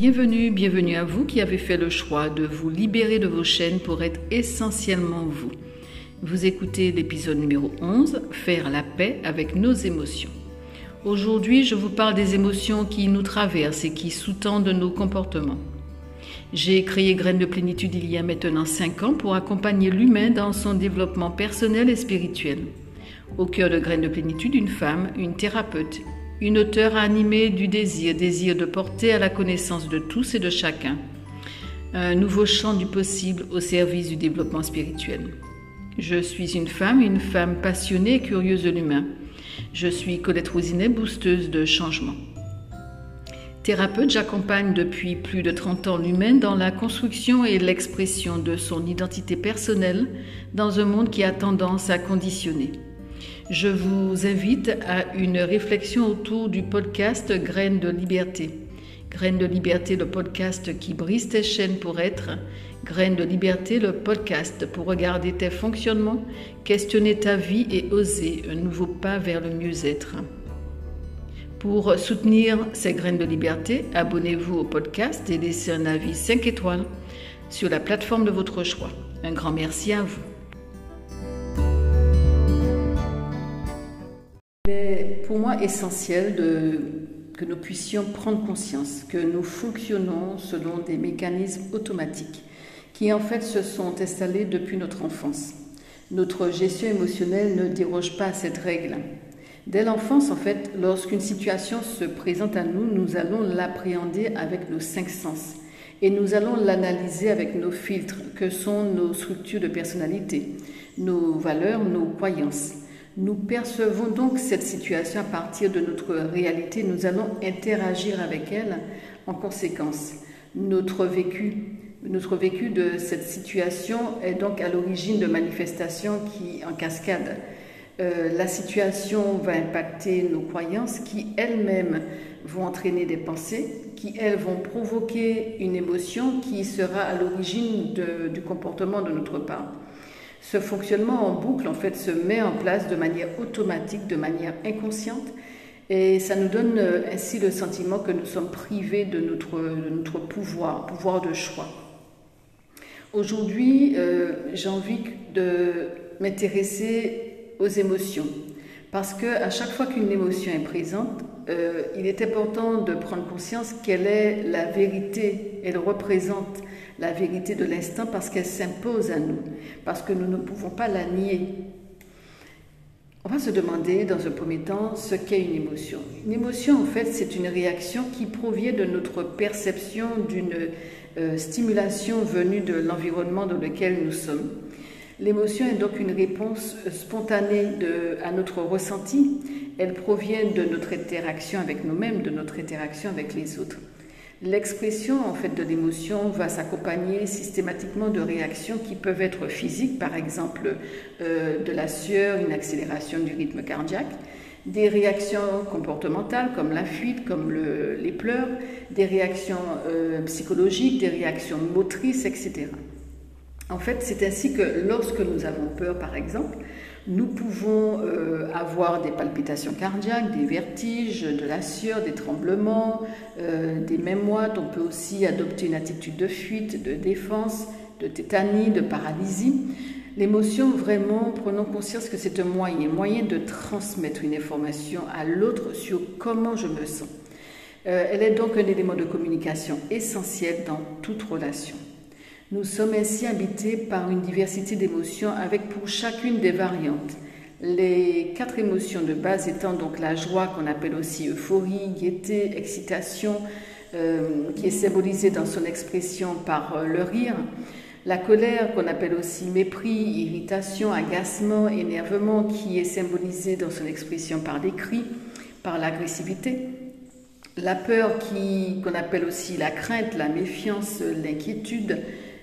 Bienvenue, bienvenue à vous qui avez fait le choix de vous libérer de vos chaînes pour être essentiellement vous. Vous écoutez l'épisode numéro 11, Faire la paix avec nos émotions. Aujourd'hui, je vous parle des émotions qui nous traversent et qui sous-tendent nos comportements. J'ai créé Graines de plénitude il y a maintenant 5 ans pour accompagner l'humain dans son développement personnel et spirituel. Au cœur de Graines de plénitude, une femme, une thérapeute, une auteure animée du désir, désir de porter à la connaissance de tous et de chacun un nouveau champ du possible au service du développement spirituel. Je suis une femme, une femme passionnée et curieuse de l'humain. Je suis Colette Rosinet, boosteuse de changement. Thérapeute, j'accompagne depuis plus de 30 ans l'humain dans la construction et l'expression de son identité personnelle dans un monde qui a tendance à conditionner. Je vous invite à une réflexion autour du podcast Graines de liberté. Graines de liberté, le podcast qui brise tes chaînes pour être Graines de liberté, le podcast pour regarder tes fonctionnements, questionner ta vie et oser un nouveau pas vers le mieux-être. Pour soutenir ces graines de liberté, abonnez-vous au podcast et laissez un avis 5 étoiles sur la plateforme de votre choix. Un grand merci à vous. Pour moi essentiel que nous puissions prendre conscience que nous fonctionnons selon des mécanismes automatiques qui en fait se sont installés depuis notre enfance. Notre gestion émotionnelle ne déroge pas à cette règle. Dès l'enfance, en fait, lorsqu'une situation se présente à nous, nous allons l'appréhender avec nos cinq sens et nous allons l'analyser avec nos filtres, que sont nos structures de personnalité, nos valeurs, nos croyances. Nous percevons donc cette situation à partir de notre réalité, nous allons interagir avec elle en conséquence. Notre vécu, de cette situation est donc à l'origine de manifestations qui, en cascade, euh, la situation va impacter nos croyances qui elles-mêmes vont entraîner des pensées, qui elles vont provoquer une émotion qui sera à l'origine du comportement de notre part. Ce fonctionnement en boucle, en fait, se met en place de manière automatique, de manière inconsciente, et ça nous donne euh, ainsi le sentiment que nous sommes privés de notre, de notre pouvoir, pouvoir de choix. Aujourd'hui, euh, j'ai envie de m'intéresser aux émotions. Parce que à chaque fois qu'une émotion est présente, euh, il est important de prendre conscience qu'elle est la vérité, elle représente la vérité de l'instant parce qu'elle s'impose à nous, parce que nous ne pouvons pas la nier. On va se demander dans un premier temps ce qu'est une émotion. Une émotion, en fait, c'est une réaction qui provient de notre perception d'une euh, stimulation venue de l'environnement dans lequel nous sommes. L'émotion est donc une réponse spontanée à notre ressenti. Elle provient de notre interaction avec nous-mêmes, de notre interaction avec les autres. L'expression en fait de l'émotion va s'accompagner systématiquement de réactions qui peuvent être physiques, par exemple euh, de la sueur, une accélération du rythme cardiaque, des réactions comportementales comme la fuite, comme les pleurs, des réactions euh, psychologiques, des réactions motrices, etc. En fait, c'est ainsi que lorsque nous avons peur, par exemple, nous pouvons euh, avoir des palpitations cardiaques, des vertiges, de la sueur, des tremblements, euh, des mémoires. On peut aussi adopter une attitude de fuite, de défense, de tétanie, de paralysie. L'émotion, vraiment, prenons conscience que c'est un moyen, moyen de transmettre une information à l'autre sur comment je me sens. Euh, elle est donc un élément de communication essentiel dans toute relation. Nous sommes ainsi habités par une diversité d'émotions avec pour chacune des variantes. Les quatre émotions de base étant donc la joie qu'on appelle aussi euphorie, gaieté, excitation, euh, qui est symbolisée dans son expression par euh, le rire, la colère qu'on appelle aussi mépris, irritation, agacement, énervement, qui est symbolisée dans son expression par des cris, par l'agressivité, la peur qu'on appelle aussi la crainte, la méfiance, l'inquiétude,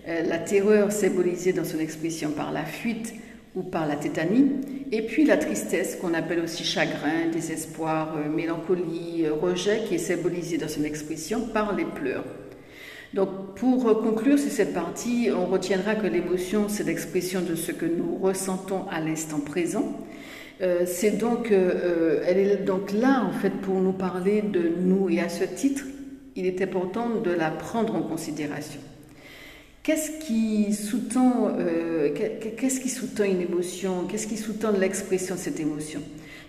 la terreur symbolisée dans son expression par la fuite ou par la tétanie, et puis la tristesse qu'on appelle aussi chagrin, désespoir, euh, mélancolie, euh, rejet, qui est symbolisée dans son expression par les pleurs. Donc pour conclure sur cette partie, on retiendra que l'émotion, c'est l'expression de ce que nous ressentons à l'instant présent. donc, elle est donc là en fait pour nous parler de nous et à ce titre, il est important de la prendre en considération. Qu'est-ce qui sous-tend euh, qu'est-ce qui sous une émotion? Qu'est-ce qui sous-tend l'expression de cette émotion?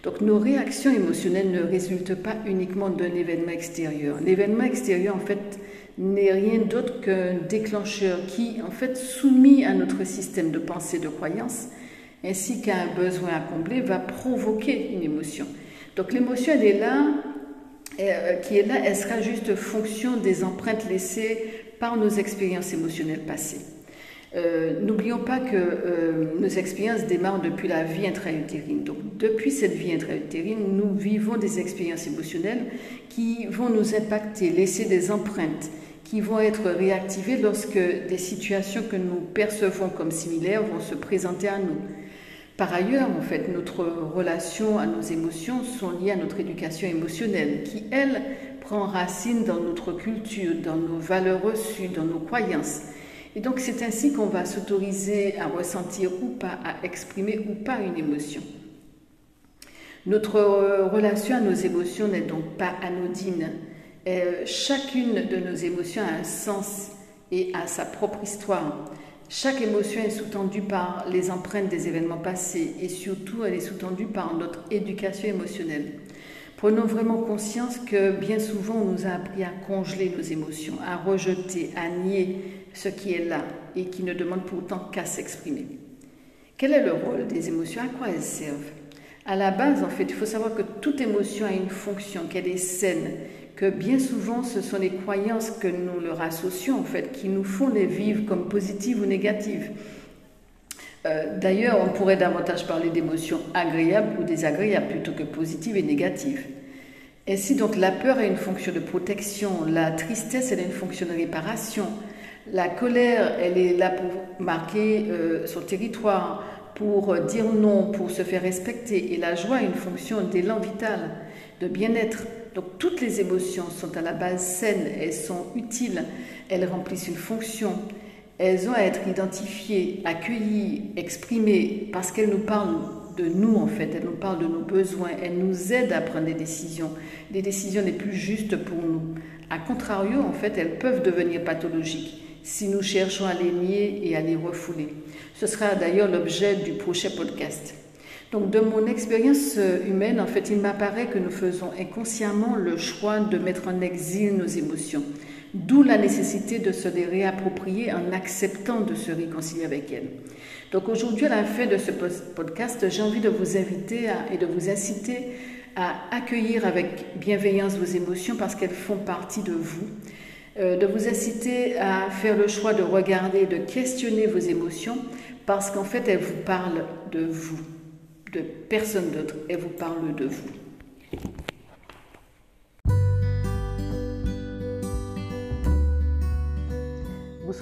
Donc nos réactions émotionnelles ne résultent pas uniquement d'un événement extérieur. L'événement extérieur, en fait, n'est rien d'autre qu'un déclencheur qui, en fait, soumis à notre système de pensée, de croyance, ainsi qu'à un besoin à combler, va provoquer une émotion. Donc l'émotion, elle est là, euh, qui est là, elle sera juste fonction des empreintes laissées par nos expériences émotionnelles passées. Euh, n'oublions pas que euh, nos expériences démarrent depuis la vie intra-utérine. Donc, depuis cette vie intra-utérine, nous vivons des expériences émotionnelles qui vont nous impacter, laisser des empreintes, qui vont être réactivées lorsque des situations que nous percevons comme similaires vont se présenter à nous. Par ailleurs, en fait, notre relation à nos émotions sont liées à notre éducation émotionnelle, qui, elle, prend racine dans notre culture, dans nos valeurs reçues, dans nos croyances. Et donc c'est ainsi qu'on va s'autoriser à ressentir ou pas, à exprimer ou pas une émotion. Notre euh, relation à nos émotions n'est donc pas anodine. Euh, chacune de nos émotions a un sens et a sa propre histoire. Chaque émotion est sous-tendue par les empreintes des événements passés et surtout elle est sous-tendue par notre éducation émotionnelle. Prenons vraiment conscience que bien souvent on nous a appris à congeler nos émotions, à rejeter, à nier ce qui est là et qui ne demande pourtant qu'à s'exprimer. Quel est le rôle des émotions? À quoi elles servent? À la base, en fait, il faut savoir que toute émotion a une fonction, qu'elle est saine, que bien souvent ce sont les croyances que nous leur associons, en fait, qui nous font les vivre comme positives ou négatives. Euh, d'ailleurs, on pourrait davantage parler d'émotions agréables ou désagréables plutôt que positives et négatives. Ainsi, donc, la peur a une fonction de protection, la tristesse, elle une fonction de réparation, la colère, elle est là pour marquer euh, son territoire, pour dire non, pour se faire respecter, et la joie a une fonction d'élan vital, de bien-être. Donc, toutes les émotions sont à la base saines, elles sont utiles, elles remplissent une fonction. Elles ont à être identifiées, accueillies, exprimées, parce qu'elles nous parlent de nous en fait, elles nous parlent de nos besoins, elles nous aident à prendre des décisions, des décisions les plus justes pour nous. A contrario, en fait, elles peuvent devenir pathologiques si nous cherchons à les nier et à les refouler. Ce sera d'ailleurs l'objet du prochain podcast. Donc de mon expérience humaine, en fait, il m'apparaît que nous faisons inconsciemment le choix de mettre en exil nos émotions. D'où la nécessité de se les réapproprier en acceptant de se réconcilier avec elles. Donc aujourd'hui, à la fin de ce podcast, j'ai envie de vous inviter et de vous inciter à accueillir avec bienveillance vos émotions parce qu'elles font partie de vous. Euh, de vous inciter à faire le choix de regarder, de questionner vos émotions parce qu'en fait, elles vous parlent de vous, de personne d'autre. Elles vous parlent de vous.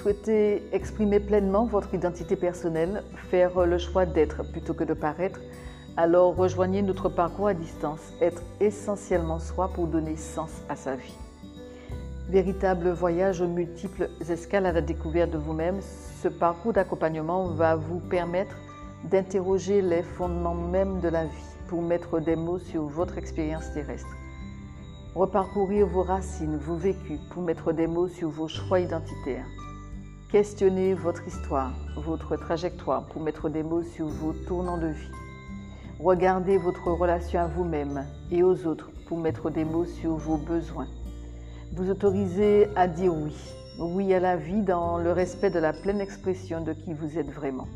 Souhaitez exprimer pleinement votre identité personnelle, faire le choix d'être plutôt que de paraître, alors rejoignez notre parcours à distance, être essentiellement soi pour donner sens à sa vie. Véritable voyage aux multiples escales à la découverte de vous-même, ce parcours d'accompagnement va vous permettre d'interroger les fondements même de la vie pour mettre des mots sur votre expérience terrestre. Reparcourir vos racines, vos vécus pour mettre des mots sur vos choix identitaires Questionnez votre histoire, votre trajectoire pour mettre des mots sur vos tournants de vie. Regardez votre relation à vous-même et aux autres pour mettre des mots sur vos besoins. Vous autorisez à dire oui, oui à la vie dans le respect de la pleine expression de qui vous êtes vraiment.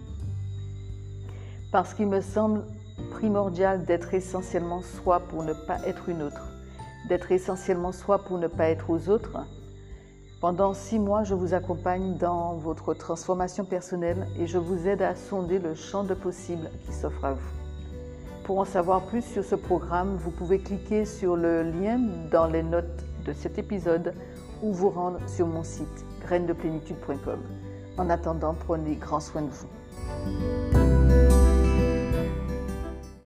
Parce qu'il me semble primordial d'être essentiellement soi pour ne pas être une autre, d'être essentiellement soi pour ne pas être aux autres, pendant six mois, je vous accompagne dans votre transformation personnelle et je vous aide à sonder le champ de possibles qui s'offre à vous. Pour en savoir plus sur ce programme, vous pouvez cliquer sur le lien dans les notes de cet épisode ou vous rendre sur mon site grainesdeplénitude.com. En attendant, prenez grand soin de vous.